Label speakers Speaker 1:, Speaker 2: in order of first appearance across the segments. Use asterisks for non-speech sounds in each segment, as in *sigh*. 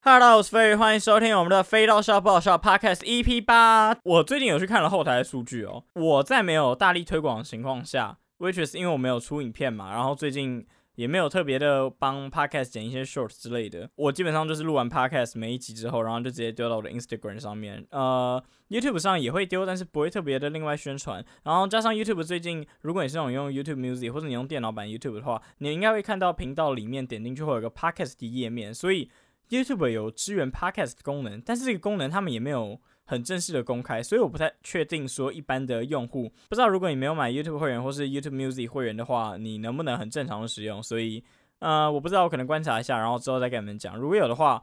Speaker 1: Hello，我是飞鱼，欢迎收听我们的《飞刀笑爆笑》Podcast EP 八。我最近有去看了后台的数据哦，我在没有大力推广的情况下，which is 因为我没有出影片嘛，然后最近也没有特别的帮 Podcast 剪一些 Short 之类的，我基本上就是录完 Podcast 每一集之后，然后就直接丢到我的 Instagram 上面，呃，YouTube 上也会丢，但是不会特别的另外宣传。然后加上 YouTube 最近，如果你是那种用 YouTube Music 或者你用电脑版 YouTube 的话，你应该会看到频道里面点进去会有个 Podcast 的页面，所以。YouTube 有支援 Podcast 功能，但是这个功能他们也没有很正式的公开，所以我不太确定说一般的用户不知道，如果你没有买 YouTube 会员或是 YouTube Music 会员的话，你能不能很正常的使用？所以呃，我不知道，我可能观察一下，然后之后再跟你们讲。如果有的话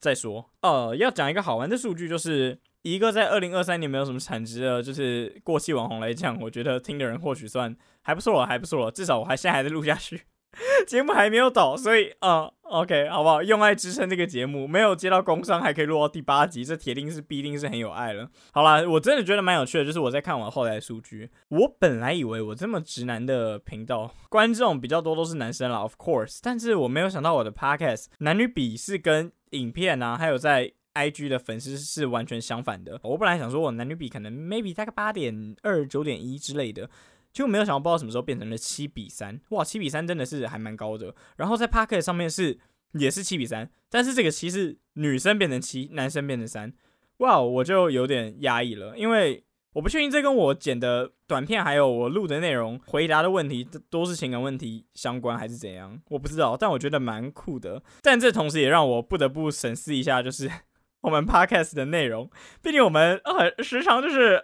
Speaker 1: 再说。呃，要讲一个好玩的数据，就是一个在二零二三年没有什么产值的，就是过气网红来讲，我觉得听的人或许算还不错了，还不错了，至少我还现在还在录下去。*laughs* 节目还没有倒，所以啊、嗯，OK，好不好？用爱支撑这个节目，没有接到工商还可以录到第八集，这铁定是必定是很有爱了。好啦，我真的觉得蛮有趣的，就是我在看完后台数据，我本来以为我这么直男的频道观众比较多都是男生啦，Of course，但是我没有想到我的 Podcast 男女比是跟影片啊，还有在 IG 的粉丝是完全相反的。我本来想说我男女比可能 maybe 大概八点二九点一之类的。就没有想到，不知道什么时候变成了七比三，哇，七比三真的是还蛮高的。然后在 Podcast 上面是也是七比三，但是这个七是女生变成七，男生变成三，哇，我就有点压抑了，因为我不确定这跟我剪的短片还有我录的内容回答的问题都是情感问题相关还是怎样，我不知道，但我觉得蛮酷的。但这同时也让我不得不审视一下，就是 *laughs* 我们 Podcast 的内容，毕竟我们很时常就是。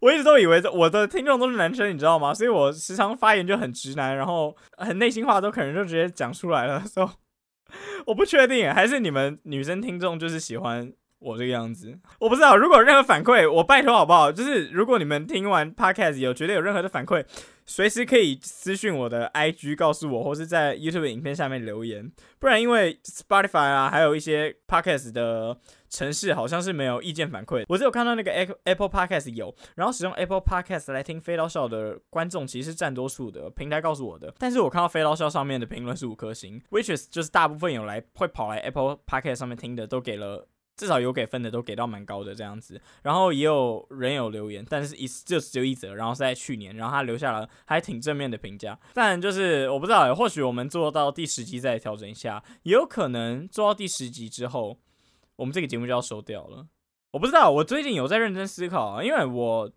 Speaker 1: 我一直都以为我的听众都是男生，你知道吗？所以我时常发言就很直男，然后很内心话都可能就直接讲出来了。*laughs* 所以我不确定，还是你们女生听众就是喜欢我这个样子，我不知道。如果任何反馈，我拜托好不好？就是如果你们听完 Podcast 有觉得有任何的反馈，随时可以私讯我的 IG 告诉我，或是在 YouTube 影片下面留言。不然因为 Spotify 啊，还有一些 Podcast 的。城市好像是没有意见反馈，我只有看到那个 Apple Podcast 有，然后使用 Apple Podcast 来听飞刀笑的观众其实是占多数的，平台告诉我的。但是我看到飞刀笑上面的评论是五颗星，which is 就是大部分有来会跑来 Apple Podcast 上面听的都给了至少有给分的都给到蛮高的这样子，然后也有人有留言，但是一就只有一则，然后是在去年，然后他留下了还挺正面的评价。但就是我不知道，或许我们做到第十集再调整一下，也有可能做到第十集之后。我们这个节目就要收掉了，我不知道。我最近有在认真思考啊，因为我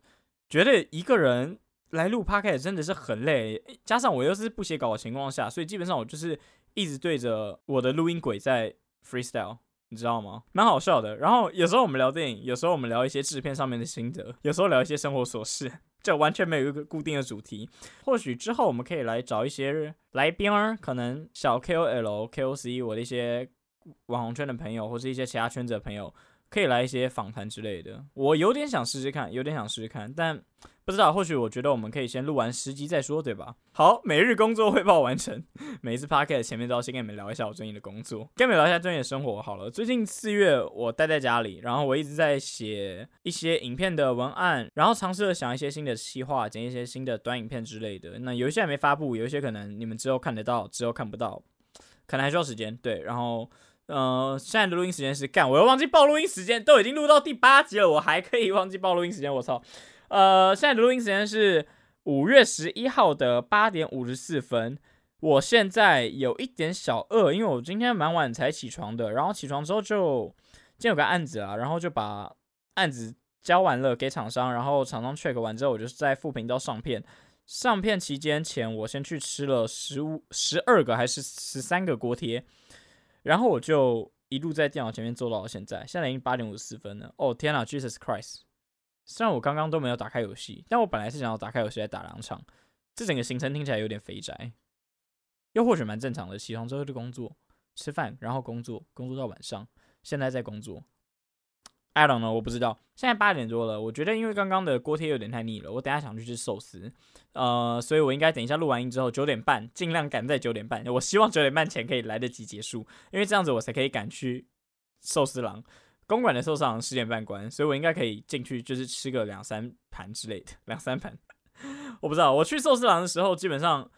Speaker 1: 觉得一个人来录 podcast 真的是很累，加上我又是不写稿的情况下，所以基本上我就是一直对着我的录音轨在 freestyle，你知道吗？蛮好笑的。然后有时候我们聊电影，有时候我们聊一些制片上面的心得，有时候聊一些生活琐事，就完全没有一个固定的主题。或许之后我们可以来找一些来宾，可能小 KOL、KOC，我的一些。网红圈的朋友，或是一些其他圈子的朋友，可以来一些访谈之类的。我有点想试试看，有点想试试看，但不知道。或许我觉得我们可以先录完十集再说，对吧？好，每日工作汇报完成。*laughs* 每一次 podcast 前面都要先跟你们聊一下我最近的工作，跟你们聊一下最近的生活。好了，最近四月我待在家里，然后我一直在写一些影片的文案，然后尝试着想一些新的企划，剪一些新的短影片之类的。那有一些还没发布，有一些可能你们之后看得到，之后看不到，可能还需要时间。对，然后。呃，现在的录音时间是干，我又忘记报录音时间，都已经录到第八集了，我还可以忘记报录音时间，我操！呃，现在的录音时间是五月十一号的八点五十四分，我现在有一点小饿，因为我今天蛮晚才起床的，然后起床之后就今天有个案子啊，然后就把案子交完了给厂商，然后厂商 check 完之后，我就是在副频道上片，上片期间前我先去吃了十五十二个还是十三个锅贴。然后我就一路在电脑前面做到了现在，现在已经八点五十四分了。哦天啊，Jesus Christ！虽然我刚刚都没有打开游戏，但我本来是想要打开游戏来打两场。这整个行程听起来有点肥宅，又或许蛮正常的。起床之后就工作、吃饭，然后工作，工作到晚上，现在在工作。I don't know，我不知道。现在八点多了，我觉得因为刚刚的锅贴有点太腻了，我等下想去吃寿司，呃，所以我应该等一下录完音之后九点半，尽量赶在九点半。我希望九点半前可以来得及结束，因为这样子我才可以赶去寿司郎。公馆的寿司郎十点半关，所以我应该可以进去，就是吃个两三盘之类的，两三盘。*laughs* 我不知道，我去寿司郎的时候，基本上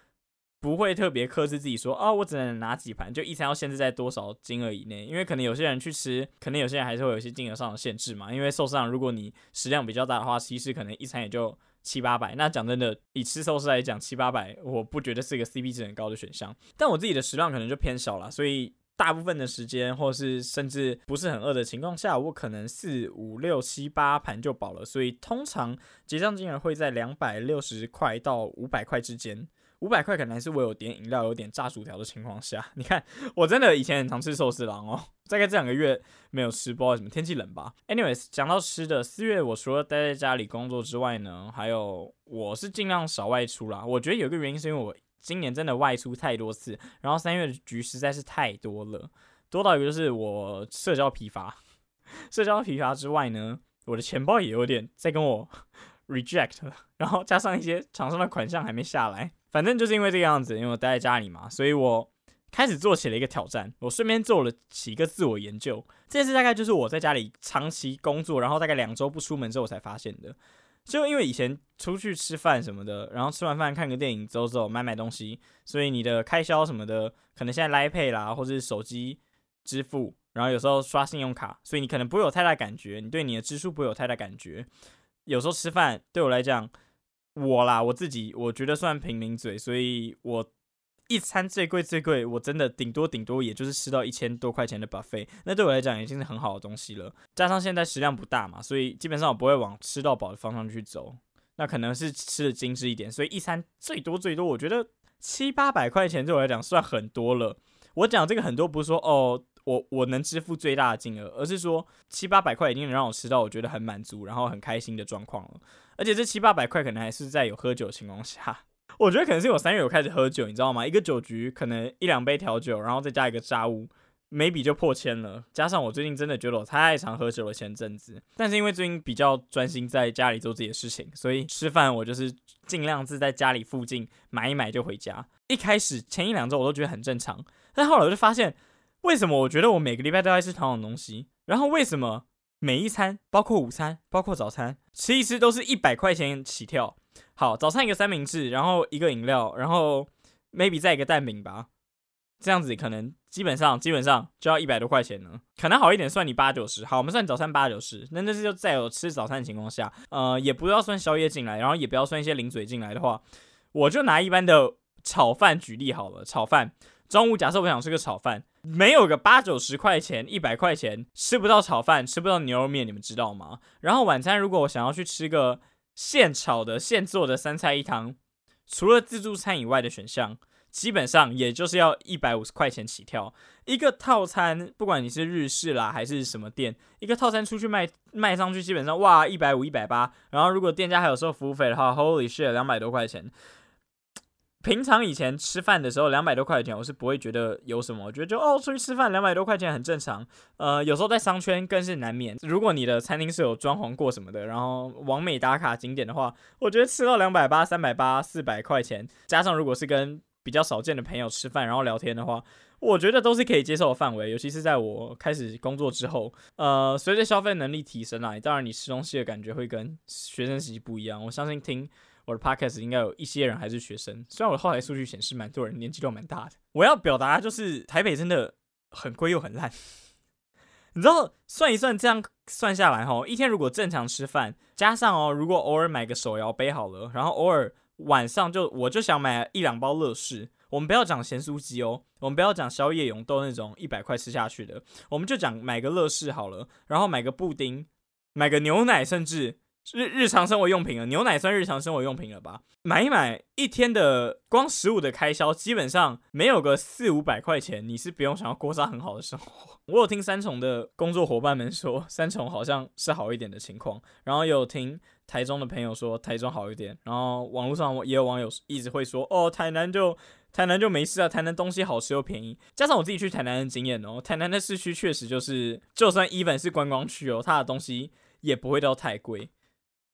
Speaker 1: 不会特别克制自己说，哦，我只能拿几盘，就一餐要限制在多少金额以内，因为可能有些人去吃，可能有些人还是会有一些金额上的限制嘛。因为寿司，如果你食量比较大的话，其实可能一餐也就七八百。那讲真的，以吃寿司来讲，七八百我不觉得是一个 CP 值很高的选项。但我自己的食量可能就偏小了，所以大部分的时间，或是甚至不是很饿的情况下，我可能四五六七八盘就饱了。所以通常结账金额会在两百六十块到五百块之间。五百块可能还是我有点饮料、有点炸薯条的情况下，你看我真的以前很常吃寿司郎哦，大概这两个月没有吃，不知道什么天气冷吧。Anyways，讲到吃的，四月我除了待在家里工作之外呢，还有我是尽量少外出啦。我觉得有个原因是因为我今年真的外出太多次，然后三月的局实在是太多了，多到一个就是我社交疲乏。社交疲乏之外呢，我的钱包也有点在跟我 *laughs* reject，然后加上一些厂商的款项还没下来。反正就是因为这个样子，因为我待在家里嘛，所以我开始做起了一个挑战。我顺便做了几个自我研究。这件事大概就是我在家里长期工作，然后大概两周不出门之后才发现的。就因为以前出去吃饭什么的，然后吃完饭看个电影，走走买买东西，所以你的开销什么的，可能现在 Line Pay 啦，或者是手机支付，然后有时候刷信用卡，所以你可能不会有太大感觉，你对你的支出不会有太大感觉。有时候吃饭对我来讲。我啦，我自己我觉得算平民嘴，所以我一餐最贵最贵，我真的顶多顶多也就是吃到一千多块钱的 buffet，那对我来讲已经是很好的东西了。加上现在食量不大嘛，所以基本上我不会往吃到饱的方向去走，那可能是吃的精致一点，所以一餐最多最多，我觉得七八百块钱对我来讲算很多了。我讲这个很多不是说哦。我我能支付最大的金额，而是说七八百块已经能让我吃到我觉得很满足，然后很开心的状况了。而且这七八百块可能还是在有喝酒的情况下，我觉得可能是我三月有开始喝酒，你知道吗？一个酒局可能一两杯调酒，然后再加一个炸物，maybe 就破千了。加上我最近真的觉得我太常喝酒了，前阵子，但是因为最近比较专心在家里做自己的事情，所以吃饭我就是尽量是在家里附近买一买就回家。一开始前一两周我都觉得很正常，但后来我就发现。为什么我觉得我每个礼拜都在吃同样的东西？然后为什么每一餐，包括午餐，包括早餐，吃一吃都是一百块钱起跳？好，早餐一个三明治，然后一个饮料，然后 maybe 再一个蛋饼吧，这样子可能基本上基本上就要一百多块钱呢。可能好一点算你八九十，好，我们算早餐八九十。那那是就在有吃早餐的情况下，呃，也不要算宵夜进来，然后也不要算一些零嘴进来的话，我就拿一般的炒饭举例好了。炒饭中午假设我想吃个炒饭。没有个八九十块钱、一百块钱吃不到炒饭，吃不到牛肉面，你们知道吗？然后晚餐如果我想要去吃个现炒的、现做的三菜一汤，除了自助餐以外的选项，基本上也就是要一百五十块钱起跳。一个套餐，不管你是日式啦还是什么店，一个套餐出去卖卖上去，基本上哇一百五、一百八。然后如果店家还有收服务费的话，Holy shit，两百多块钱。平常以前吃饭的时候，两百多块钱我是不会觉得有什么，我觉得就哦，出去吃饭两百多块钱很正常。呃，有时候在商圈更是难免。如果你的餐厅是有装潢过什么的，然后完美打卡景点的话，我觉得吃到两百八、三百八、四百块钱，加上如果是跟比较少见的朋友吃饭然后聊天的话，我觉得都是可以接受的范围。尤其是在我开始工作之后，呃，随着消费能力提升来，当然你吃东西的感觉会跟学生时期不一样。我相信听。我的 podcast 应该有一些人还是学生，虽然我的后台数据显示蛮多人年纪都蛮大的。我要表达就是台北真的很贵又很烂，你知道算一算这样算下来吼，一天如果正常吃饭，加上哦，如果偶尔买个手摇杯好了，然后偶尔晚上就我就想买一两包乐事，我们不要讲咸酥鸡哦，我们不要讲宵夜永豆那种一百块吃下去的，我们就讲买个乐事好了，然后买个布丁，买个牛奶，甚至。日日常生活用品了，牛奶算日常生活用品了吧？买一买一天的光食物的开销，基本上没有个四五百块钱，你是不用想要过上很好的生活。*laughs* 我有听三重的工作伙伴们说，三重好像是好一点的情况，然后有听台中的朋友说台中好一点，然后网络上也有网友一直会说，哦，台南就台南就没事啊，台南东西好吃又便宜。加上我自己去台南的经验哦，台南的市区确实就是，就算 even 是观光区哦，它的东西也不会到太贵。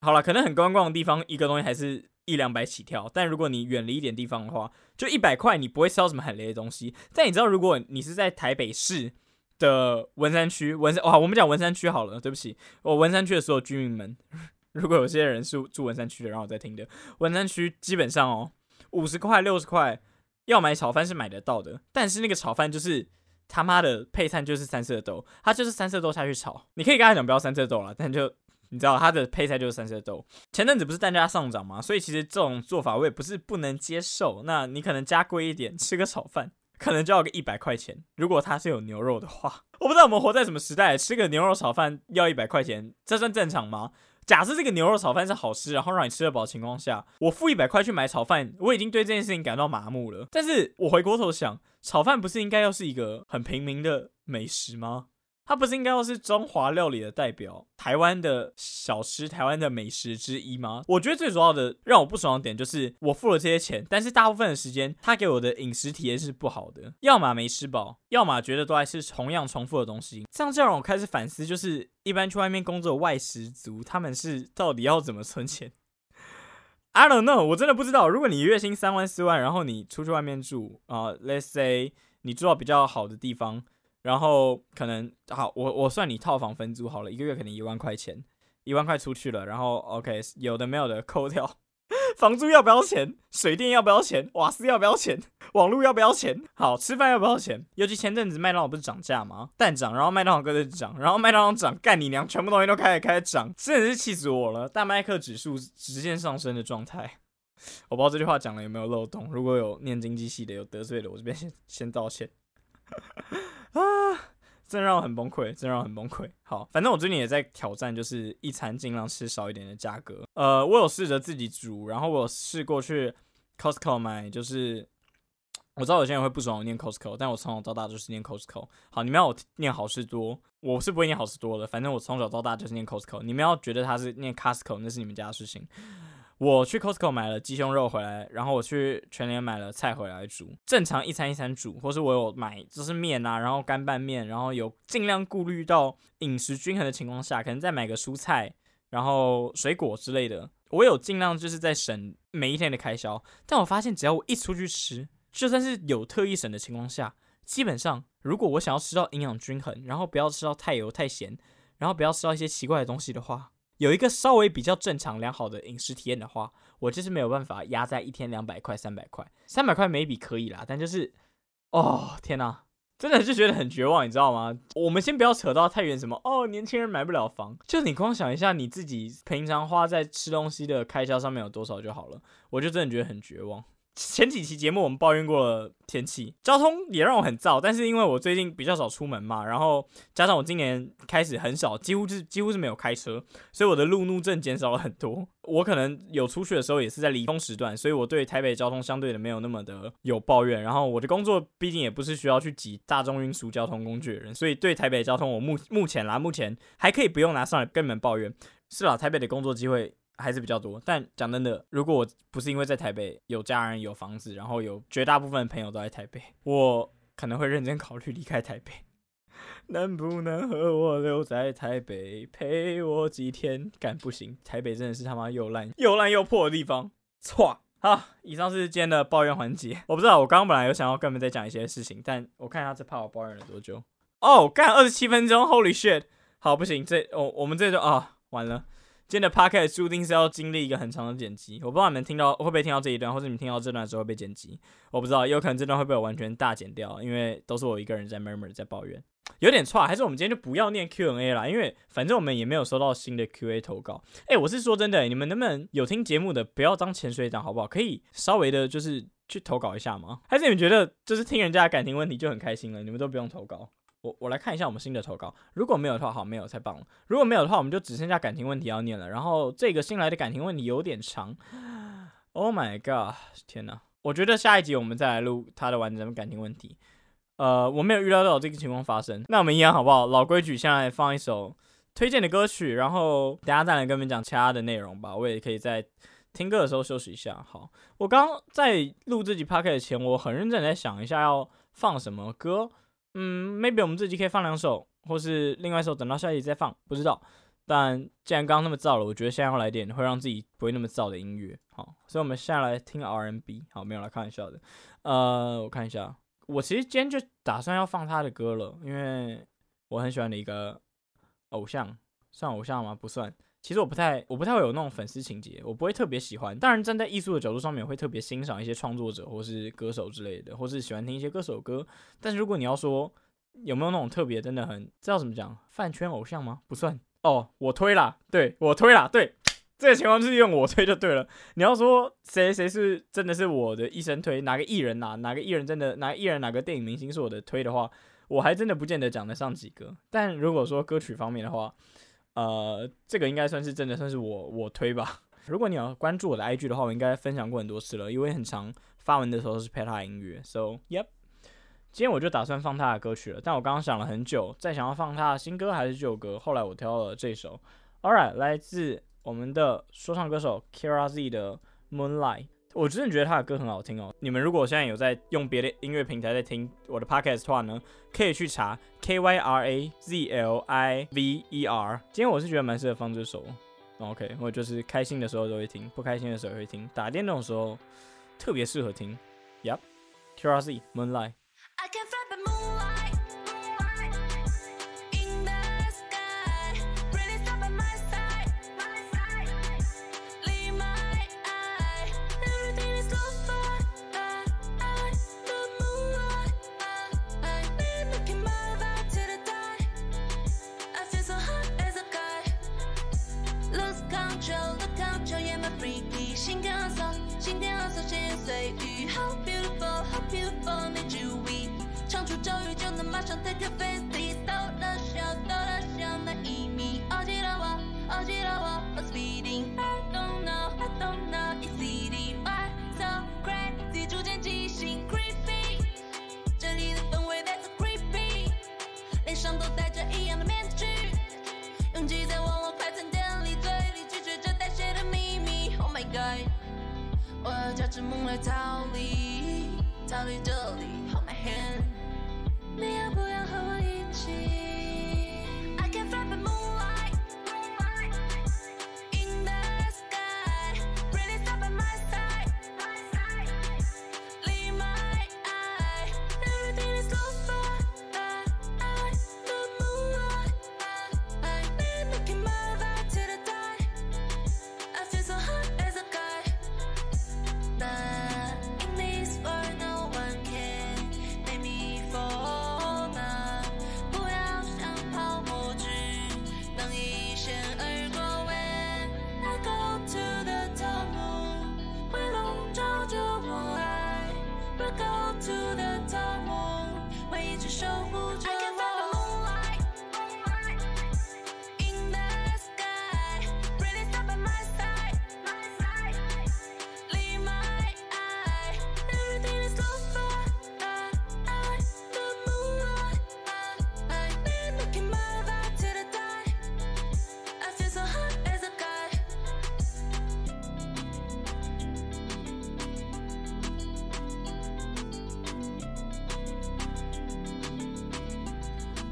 Speaker 1: 好了，可能很观光的地方，一个东西还是一两百起跳。但如果你远离一点地方的话，就一百块，你不会吃到什么很雷的东西。但你知道，如果你是在台北市的文山区，文山哇，我们讲文山区好了，对不起，我文山区的所有居民们，*laughs* 如果有些人是住文山区的，然后我在听的，文山区基本上哦，五十块、六十块，要买炒饭是买得到的，但是那个炒饭就是他妈的配餐就是三色豆，他就是三色豆下去炒。你可以跟他讲不要三色豆了，但就你知道它的配菜就是三色豆。前阵子不是蛋价上涨吗？所以其实这种做法我也不是不能接受。那你可能加贵一点，吃个炒饭 *laughs* 可能就要个一百块钱。如果它是有牛肉的话，*laughs* 我不知道我们活在什么时代，吃个牛肉炒饭要一百块钱，这算正常吗？假设这个牛肉炒饭是好吃，然后让你吃得饱的情况下，我付一百块去买炒饭，我已经对这件事情感到麻木了。但是我回过头想，炒饭不是应该要是一个很平民的美食吗？它不是应该要是中华料理的代表，台湾的小吃，台湾的美食之一吗？我觉得最主要的让我不爽的点就是，我付了这些钱，但是大部分的时间，他给我的饮食体验是不好的，要么没吃饱，要么觉得都还是同样重复的东西。这样就让我开始反思，就是一般去外面工作的外食族，他们是到底要怎么存钱？I don't know，我真的不知道。如果你月薪三万四万，然后你出去外面住啊，，let's say 你住到比较好的地方。然后可能好，我我算你套房分租好了，一个月可能一万块钱，一万块出去了。然后 OK，有的没有的扣掉，*laughs* 房租要不要钱？水电要不要钱？瓦斯要不要钱？网络要不要钱？好，吃饭要不要钱？尤其前阵子麦当劳不是涨价吗？蛋涨，然后麦当劳跟着涨，然后麦当劳涨，干你娘，全部东西都开始开始涨，真的是气死我了！大麦克指数直线上升的状态，*laughs* 我不知道这句话讲了有没有漏洞。如果有念经济系的有得罪的，我这边先先道歉。啊，真让我很崩溃，真让我很崩溃。好，反正我最近也在挑战，就是一餐尽量吃少一点的价格。呃，我有试着自己煮，然后我试过去 Costco 买，就是我知道有些人会不爽我念 Costco，但我从小到大就是念 Costco。好，你们要我念好事多，我是不会念好事多的，反正我从小到大就是念 Costco。你们要觉得他是念 Costco，那是你们家的事情。我去 Costco 买了鸡胸肉回来，然后我去全联买了菜回来煮，正常一餐一餐煮，或是我有买就是面啊，然后干拌面，然后有尽量顾虑到饮食均衡的情况下，可能再买个蔬菜，然后水果之类的，我有尽量就是在省每一天的开销。但我发现只要我一出去吃，就算是有特意省的情况下，基本上如果我想要吃到营养均衡，然后不要吃到太油太咸，然后不要吃到一些奇怪的东西的话。有一个稍微比较正常良好的饮食体验的话，我就是没有办法压在一天两百块、三百块。三百块每笔可以啦，但就是，哦天哪，真的就觉得很绝望，你知道吗？我们先不要扯到太远，什么哦，年轻人买不了房，就你光想一下你自己平常花在吃东西的开销上面有多少就好了，我就真的觉得很绝望。前几期节目我们抱怨过天气，交通也让我很燥，但是因为我最近比较少出门嘛，然后加上我今年开始很少，几乎是几乎是没有开车，所以我的路怒症减少了很多。我可能有出去的时候也是在离峰时段，所以我对台北交通相对的没有那么的有抱怨。然后我的工作毕竟也不是需要去挤大众运输交通工具的人，所以对台北交通我目目前啦，目前还可以不用拿上来跟你们抱怨。是啦，台北的工作机会。还是比较多，但讲真的，如果我不是因为在台北有家人、有房子，然后有绝大部分朋友都在台北，我可能会认真考虑离开台北。*laughs* 能不能和我留在台北陪我几天？干不行，台北真的是他妈又烂又烂又破的地方。错，好，以上是今天的抱怨环节。我不知道，我刚刚本来有想要跟你们再讲一些事情，但我看一下这怕我抱怨了多久。哦，干二十七分钟，Holy shit！好，不行，这哦，我们这就啊，完了。今天的 podcast 注定是要经历一个很长的剪辑，我不知道你们听到会不会听到这一段，或者你们听到这段的时候被剪辑，我不知道，有可能这段会被我完全大剪掉，因为都是我一个人在 murmur 在抱怨，有点差，还是我们今天就不要念 Q&A 啦，因为反正我们也没有收到新的 Q&A 投稿。哎、我是说真的，你们能不能有听节目的不要当潜水党好不好？可以稍微的就是去投稿一下吗？还是你们觉得就是听人家的感情问题就很开心了，你们都不用投稿？我我来看一下我们新的投稿，如果没有的话，好，没有太棒了。如果没有的话，我们就只剩下感情问题要念了。然后这个新来的感情问题有点长，Oh my god，天哪！我觉得下一集我们再来录他的完整感情问题。呃，我没有预料到这个情况发生，那我们一样好不好？老规矩，先来放一首推荐的歌曲，然后等下再来跟你们讲其他的内容吧。我也可以在听歌的时候休息一下。好，我刚在录这集 podcast 前，我很认真在想一下要放什么歌。嗯，maybe 我们这集可以放两首，或是另外一首等到下一集再放，不知道。但既然刚刚那么燥了，我觉得现在要来点会让自己不会那么燥的音乐。好，所以我们现在来听 R&B。好，没有来开玩笑的。呃，我看一下，我其实今天就打算要放他的歌了，因为我很喜欢的一个偶像，算偶像吗？不算，其实我不太，我不太会有那种粉丝情节，我不会特别喜欢。当然，站在艺术的角度上面，会特别欣赏一些创作者或是歌手之类的，或是喜欢听一些歌手歌。但是如果你要说有没有那种特别，真的很知道怎么讲，饭圈偶像吗？不算哦，我推啦，对，我推啦，对，这个情况就是用我推就对了。你要说谁谁是真的是我的一生推，哪个艺人呐、啊，哪个艺人真的哪个艺人哪个电影明星是我的推的话，我还真的不见得讲得上几个。但如果说歌曲方面的话，呃，这个应该算是真的，算是我我推吧。*laughs* 如果你要关注我的 IG 的话，我应该分享过很多次了，因为很长发文的时候是配他音乐。So yep，今天我就打算放他的歌曲了，但我刚刚想了很久，在想要放他的新歌还是旧歌，后来我挑了这首。Alright，来自我们的说唱歌手 Kira Z 的 Moonlight。我真的觉得他的歌很好听哦。你们如果现在有在用别的音乐平台在听我的 podcast 的话呢，可以去查 K Y R A Z L I V E R。今天我是觉得蛮适合放这首。OK，我就是开心的时候都会听，不开心的时候也会听，打电动的时候特别适合听，Yep，T R C，Moonlight。
Speaker 2: beautiful and dewy，唱出咒语就能马上 take a fancy。到了笑，到了笑，那一米。Oh, did I walk? Oh, did I walk? I'm speeding. I don't know, I don't know. It's city. Why so crazy? 逐渐畸形，creepy。这里的氛围 that's creepy，脸上都带着一样的面具，拥挤在网络快餐店里，嘴里咀嚼着带血的秘密。Oh my god，我要驾着梦来逃离。逃离这里 hold my hand 你要不要和我一起？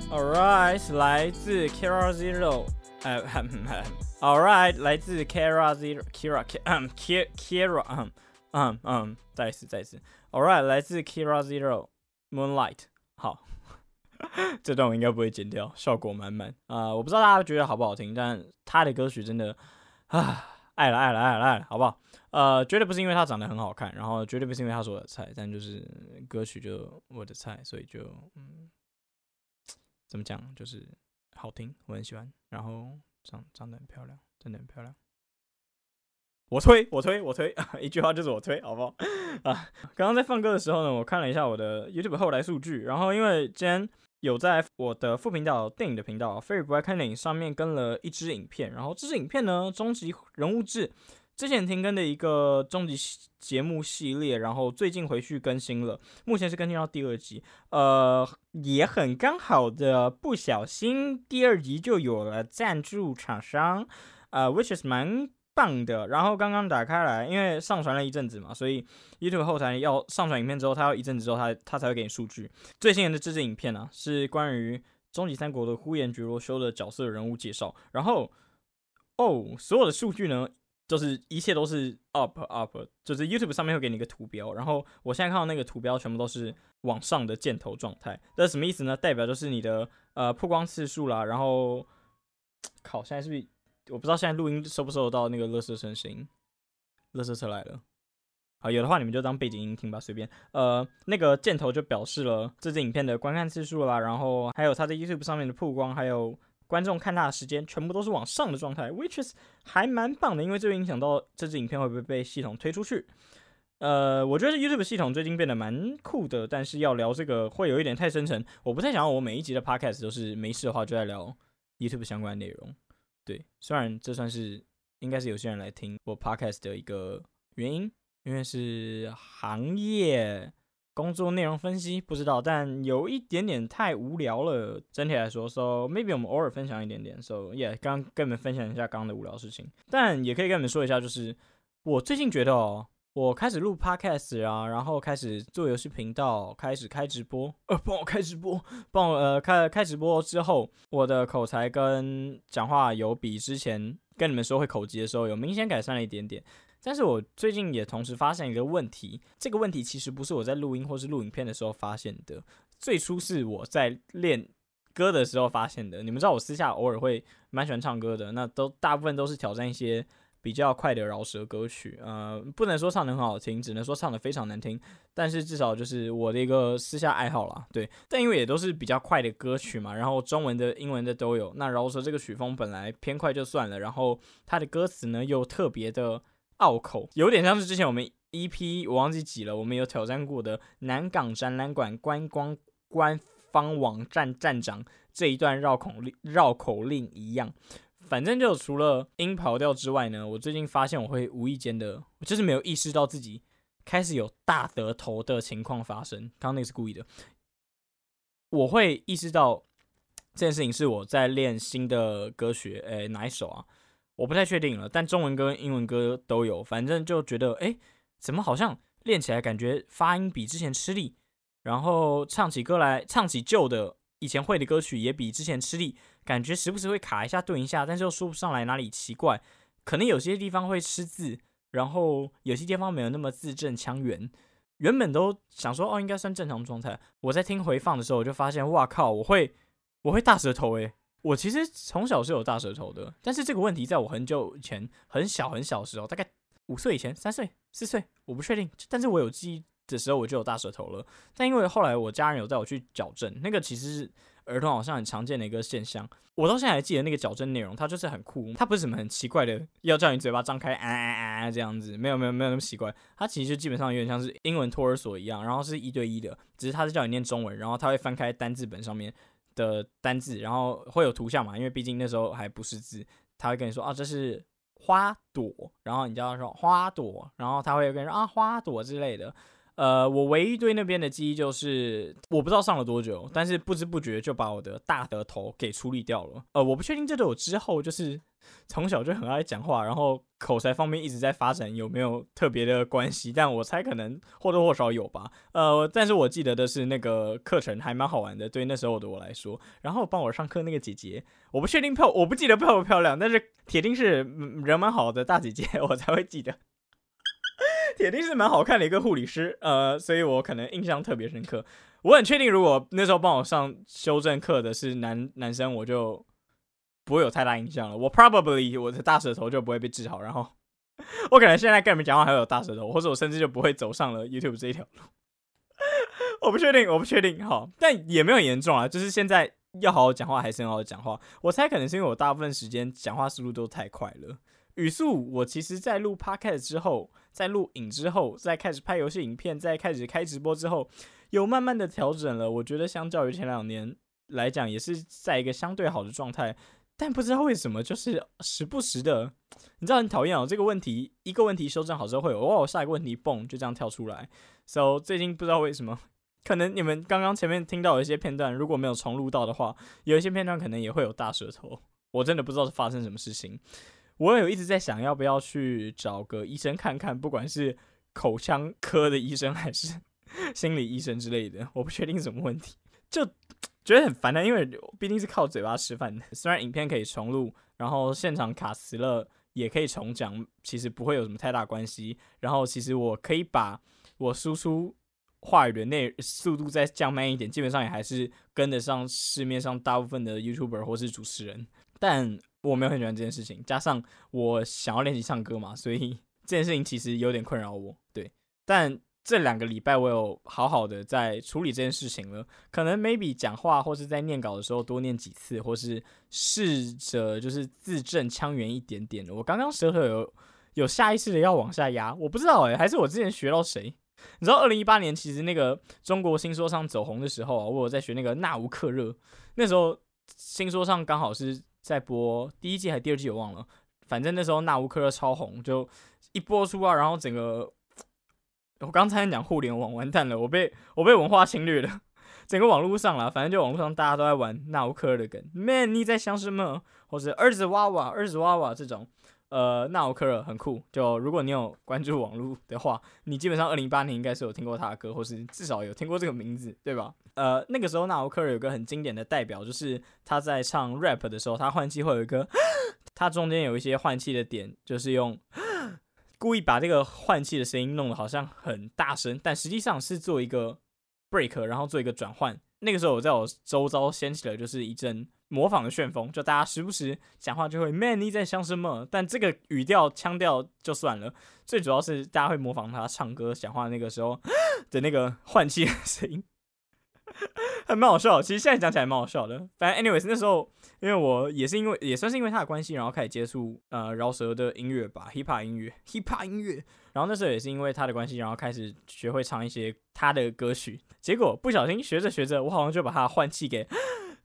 Speaker 1: Alright，来自 Kira Zero，呃，Alright，来自 Kira Zero，Kira，嗯，Kira，嗯，嗯，嗯，再一次，再一次，Alright，来自 Kira Zero，Moonlight，好，这段我应该不会剪掉，效果满满啊！我不知道大家觉得好不好听，但他的歌曲真的啊，爱了，爱了，爱了，爱了，好不好？呃，绝对不是因为他长得很好看，然后绝对不是因为他是我的菜，但就是歌曲就我的菜，所以就嗯。怎么讲？就是好听，我很喜欢。然后长长得很漂亮，真的很漂亮。我推，我推，我推，*laughs* 一句话就是我推，好不好？*laughs* 啊，刚刚在放歌的时候呢，我看了一下我的 YouTube 后台数据，然后因为今天有在我的副频道电影的频道 Favorite 不爱看电影上面跟了一支影片，然后这支影片呢，终极人物志。之前停更的一个终极节目系列，然后最近回去更新了，目前是更新到第二集，呃，也很刚好的，不小心第二集就有了赞助厂商，呃，which is 蛮棒的。然后刚刚打开来，因为上传了一阵子嘛，所以 YouTube 后台要上传影片之后，它要一阵子之后，它它才会给你数据。最新的这支影片呢、是关于终极三国的呼延觉罗修的角色人物介绍。然后，哦，所有的数据呢？就是一切都是 up up，就是 YouTube 上面会给你一个图标，然后我现在看到那个图标全部都是往上的箭头状态，这是什么意思呢？代表就是你的呃曝光次数啦，然后靠，现在是不是我不知道现在录音收不收得到那个乐色声声音，垃圾车来了。好，有的话你们就当背景音听吧，随便。呃，那个箭头就表示了这支影片的观看次数啦，然后还有它在 YouTube 上面的曝光，还有观众看他的时间，全部都是往上的状态，which is 还蛮棒的，因为这会影响到这支影片会不会被系统推出去。呃，我觉得 YouTube 系统最近变得蛮酷的，但是要聊这个会有一点太深沉，我不太想要我每一集的 Podcast 都是没事的话就在聊 YouTube 相关内容。对，虽然这算是应该是有些人来听我 Podcast 的一个原因。因为是行业工作内容分析，不知道，但有一点点太无聊了。整体来说，so maybe 我们偶尔分享一点点。So yeah，刚跟你们分享一下刚刚的无聊事情，但也可以跟你们说一下，就是我最近觉得哦，我开始录 podcast 啊，然后开始做游戏频道，开始开直播，呃，帮我开直播，帮我呃开开直播之后，我的口才跟讲话有比之前跟你们说会口吃的时候有明显改善了一点点。但是我最近也同时发现一个问题，这个问题其实不是我在录音或是录影片的时候发现的，最初是我在练歌的时候发现的。你们知道我私下偶尔会蛮喜欢唱歌的，那都大部分都是挑战一些比较快的饶舌歌曲，呃，不能说唱得很好听，只能说唱得非常难听，但是至少就是我的一个私下爱好啦。对，但因为也都是比较快的歌曲嘛，然后中文的、英文的都有。那饶舌这个曲风本来偏快就算了，然后它的歌词呢又特别的。拗口，有点像是之前我们 EP 我忘记几了，我们有挑战过的南港展览馆观光官方网站站长这一段绕口令绕口令一样。反正就除了音跑调之外呢，我最近发现我会无意间的，就是没有意识到自己开始有大得头的情况发生。刚刚那个是故意的，我会意识到这件事情是我在练新的歌曲，诶，哪一首啊？我不太确定了，但中文歌、英文歌都有，反正就觉得，哎，怎么好像练起来感觉发音比之前吃力，然后唱起歌来，唱起旧的以前会的歌曲也比之前吃力，感觉时不时会卡一下、顿一下，但是又说不上来哪里奇怪，可能有些地方会吃字，然后有些地方没有那么字正腔圆。原本都想说，哦，应该算正常状态。我在听回放的时候，我就发现，哇靠，我会，我会大舌头诶。我其实从小是有大舌头的，但是这个问题在我很久以前，很小很小的时候，大概五岁以前，三岁、四岁，我不确定。但是我有记忆的时候，我就有大舌头了。但因为后来我家人有带我去矫正，那个其实是儿童好像很常见的一个现象。我到现在还记得那个矫正内容，它就是很酷，它不是什么很奇怪的，要叫你嘴巴张开啊啊啊啊这样子，没有没有没有那么奇怪。它其实就基本上有点像是英文托儿所一样，然后是一对一的，只是它是叫你念中文，然后它会翻开单字本上面的单字，然后会有图像嘛？因为毕竟那时候还不识字，他会跟你说啊，这是花朵，然后你叫他说花朵，然后他会跟你说啊，花朵之类的。呃，我唯一对那边的记忆就是，我不知道上了多久，但是不知不觉就把我的大的头给处理掉了。呃，我不确定这对我之后就是从小就很爱讲话，然后口才方面一直在发展有没有特别的关系，但我猜可能或多或少有吧。呃，但是我记得的是那个课程还蛮好玩的，对那时候的我来说。然后帮我上课那个姐姐，我不确定漂，我不记得漂不漂亮，但是铁定是人蛮好的大姐姐，*laughs* 我才会记得。铁定是蛮好看的一个护理师，呃，所以我可能印象特别深刻。我很确定，如果那时候帮我上修正课的是男男生，我就不会有太大印象了。我 probably 我的大舌头就不会被治好，然后 *laughs* 我可能现在跟你们讲话还有大舌头，或者我甚至就不会走上了 YouTube 这一条路。*laughs* 我不确定，我不确定，好，但也没有严重啊。就是现在要好好讲话，还是很好好讲话。我猜可能是因为我大部分时间讲话速度都太快了。语速，我其实，在录 podcast 之后，在录影之后，在开始拍游戏影片，在开始开直播之后，有慢慢的调整了。我觉得相较于前两年来讲，也是在一个相对好的状态。但不知道为什么，就是时不时的，你知道很讨厌哦。这个问题一个问题修正好之后，会有哦，下一个问题蹦就这样跳出来。So 最近不知道为什么，可能你们刚刚前面听到有一些片段，如果没有重录到的话，有一些片段可能也会有大舌头。我真的不知道是发生什么事情。我有一直在想要不要去找个医生看看，不管是口腔科的医生还是心理医生之类的，我不确定什么问题，*laughs* 就觉得很烦的，因为毕竟是靠嘴巴吃饭的。*laughs* 虽然影片可以重录，然后现场卡词了也可以重讲，其实不会有什么太大关系。然后其实我可以把我输出话语的那速度再降慢一点，基本上也还是跟得上市面上大部分的 YouTuber 或是主持人，但。我没有很喜欢这件事情，加上我想要练习唱歌嘛，所以 *laughs* 这件事情其实有点困扰我。对，但这两个礼拜我有好好的在处理这件事情了，可能 maybe 讲话或是在念稿的时候多念几次，或是试着就是字正腔圆一点点。我刚刚舌头有有下意识的要往下压，我不知道哎、欸，还是我之前学到谁？你知道二零一八年其实那个中国新说唱走红的时候啊，我有在学那个那吾克热，那时候新说唱刚好是在播第一季还是第二季我忘了，反正那时候纳吾克热超红，就一播出啊，然后整个我刚才讲互联网完蛋了，我被我被文化侵略了，整个网络上了，反正就网络上大家都在玩纳吾克热的梗，Man 你在想什么？或者儿子娃娃儿子娃娃这种。呃，纳吾克尔很酷。就如果你有关注网络的话，你基本上二零一八年应该是有听过他的歌，或是至少有听过这个名字，对吧？呃，那个时候纳吾克尔有个很经典的代表，就是他在唱 rap 的时候，他换气会有一个，*gasps* 他中间有一些换气的点，就是用故意把这个换气的声音弄得好像很大声，但实际上是做一个 break，然后做一个转换。那个时候我在我周遭掀起了就是一阵。模仿的旋风，就大家时不时讲话就会 “man 你在想什么”，但这个语调腔调就算了，最主要是大家会模仿他唱歌讲话那个时候 *gasps* 的那个换气的声音，*laughs* 还蛮好笑。其实现在讲起来蛮好笑的。反正 anyways 那时候，因为我也是因为也算是因为他的关系，然后开始接触呃饶舌的音乐吧，hip hop 音乐，hip hop 音乐。然后那时候也是因为他的关系，然后开始学会唱一些他的歌曲。结果不小心学着学着，我好像就把他换气给。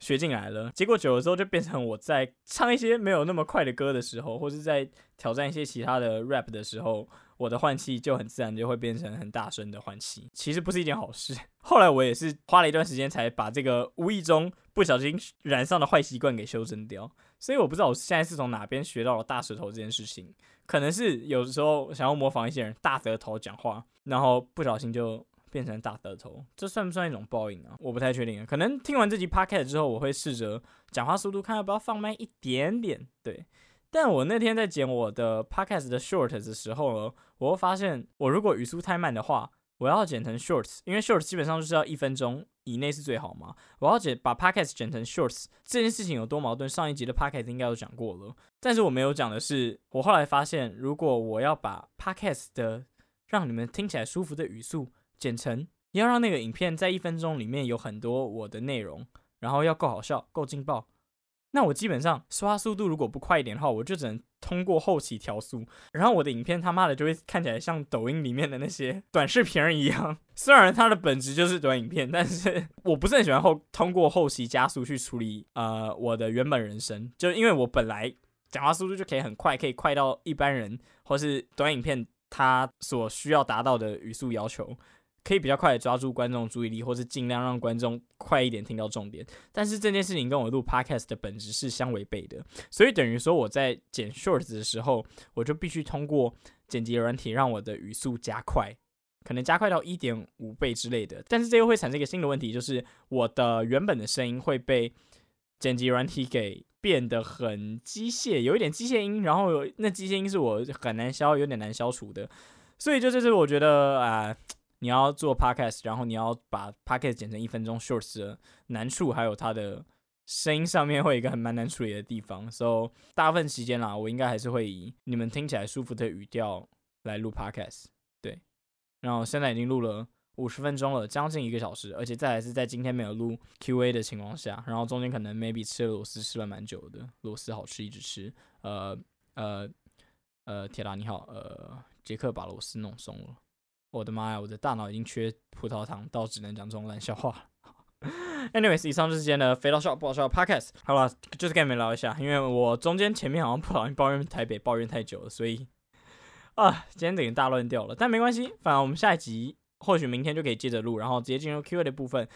Speaker 1: 学进来了，结果久了之后就变成我在唱一些没有那么快的歌的时候，或是在挑战一些其他的 rap 的时候，我的换气就很自然就会变成很大声的换气，其实不是一件好事。*laughs* 后来我也是花了一段时间才把这个无意中不小心染上的坏习惯给修正掉，所以我不知道我现在是从哪边学到了大舌头这件事情，可能是有时候想要模仿一些人大舌头讲话，然后不小心就。变成大舌头，这算不算一种报应啊？我不太确定。可能听完这集 podcast 之后，我会试着讲话速度看要不要放慢一点点。对，但我那天在剪我的 podcast 的 short 的时候呢，我会发现，我如果语速太慢的话，我要剪成 shorts，因为 shorts 基本上就是要一分钟以内是最好嘛。我要剪把 podcast 剪成 shorts 这件事情有多矛盾？上一集的 podcast 应该有讲过了，但是我没有讲的是，我后来发现，如果我要把 podcast 的让你们听起来舒服的语速。剪成要让那个影片在一分钟里面有很多我的内容，然后要够好笑、够劲爆。那我基本上刷速度如果不快一点的话，我就只能通过后期调速，然后我的影片他妈的就会看起来像抖音里面的那些 *laughs* 短视频一样。虽然它的本质就是短影片，但是 *laughs* 我不是很喜欢后通过后期加速去处理呃我的原本人生，就因为我本来讲话速度就可以很快，可以快到一般人或是短影片它所需要达到的语速要求。可以比较快的抓住观众注意力，或是尽量让观众快一点听到重点。但是这件事情跟我录 podcast 的本质是相违背的，所以等于说我在剪 shorts 的时候，我就必须通过剪辑软体让我的语速加快，可能加快到一点五倍之类的。但是这又会产生一个新的问题，就是我的原本的声音会被剪辑软体给变得很机械，有一点机械音，然后那机械音是我很难消，有点难消除的。所以就这是我觉得啊。你要做 podcast，然后你要把 podcast 剪成一分钟 shorts 的难处，还有它的声音上面会有一个很蛮难处理的地方。所以大部分时间啦，我应该还是会以你们听起来舒服的语调来录 podcast。对，然后现在已经录了五十分钟了，将近一个小时，而且再来是在今天没有录 QA 的情况下，然后中间可能 maybe 吃了螺丝吃了蛮久的，螺丝好吃一直吃。呃呃呃，铁达你好，呃，杰克把螺丝弄松了。我的妈呀！我的大脑已经缺葡萄糖到只能讲这种烂笑话了。Anyways，以上就是今天的肥到笑不好笑的 Podcast。好了，就是跟你们聊一下，因为我中间前面好像不小心抱怨台北抱怨太久了，所以啊，今天等于大乱掉了。但没关系，反正我们下一集或许明天就可以接着录，然后直接进入 Q&A 的部分。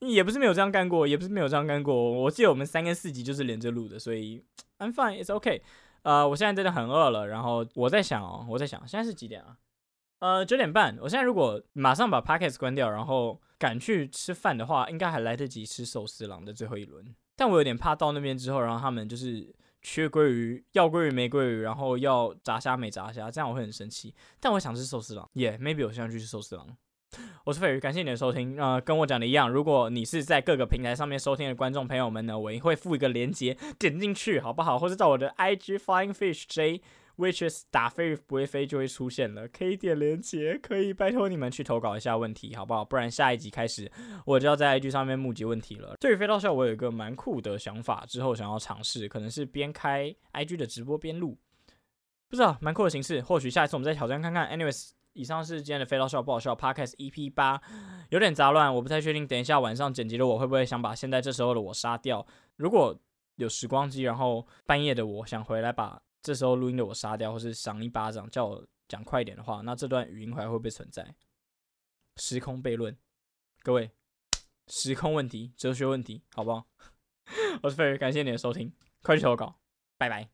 Speaker 1: 也不是没有这样干过，也不是没有这样干过。我记得我们三跟四集就是连着录的，所以 I'm fine，it's okay。呃，我现在真的很饿了，然后我在想哦，我在想现在是几点啊？呃，九点半。我现在如果马上把 podcast 关掉，然后赶去吃饭的话，应该还来得及吃寿司郎的最后一轮。但我有点怕到那边之后，然后他们就是缺鲑鱼，要鲑鱼没鲑鱼，然后要炸虾没炸虾，这样我会很生气。但我想吃寿司郎，耶、yeah，maybe 我现在去吃寿司郎。我是费宇，感谢你的收听。呃，跟我讲的一样，如果你是在各个平台上面收听的观众朋友们呢，我也会附一个链接，点进去好不好？或者到我的 IG Flying Fish J。Which is 打飞不会飞就会出现了，可以点连结，可以拜托你们去投稿一下问题，好不好？不然下一集开始我就要在 IG 上面募集问题了。对于飞刀笑，我有一个蛮酷的想法，之后想要尝试，可能是边开 IG 的直播边录，不知道蛮酷的形式。或许下一次我们再挑战看看。Anyways，以上是今天的飞刀笑不好笑 Podcast EP 八，有点杂乱，我不太确定。等一下晚上剪辑的我会不会想把现在这时候的我杀掉？如果有时光机，然后半夜的我想回来把。这时候录音的我杀掉，或是赏一巴掌，叫我讲快一点的话，那这段语音还会不会存在？时空悖论，各位，时空问题、哲学问题，好不好？*laughs* 我是费瑞，感谢你的收听，快去投稿，拜拜。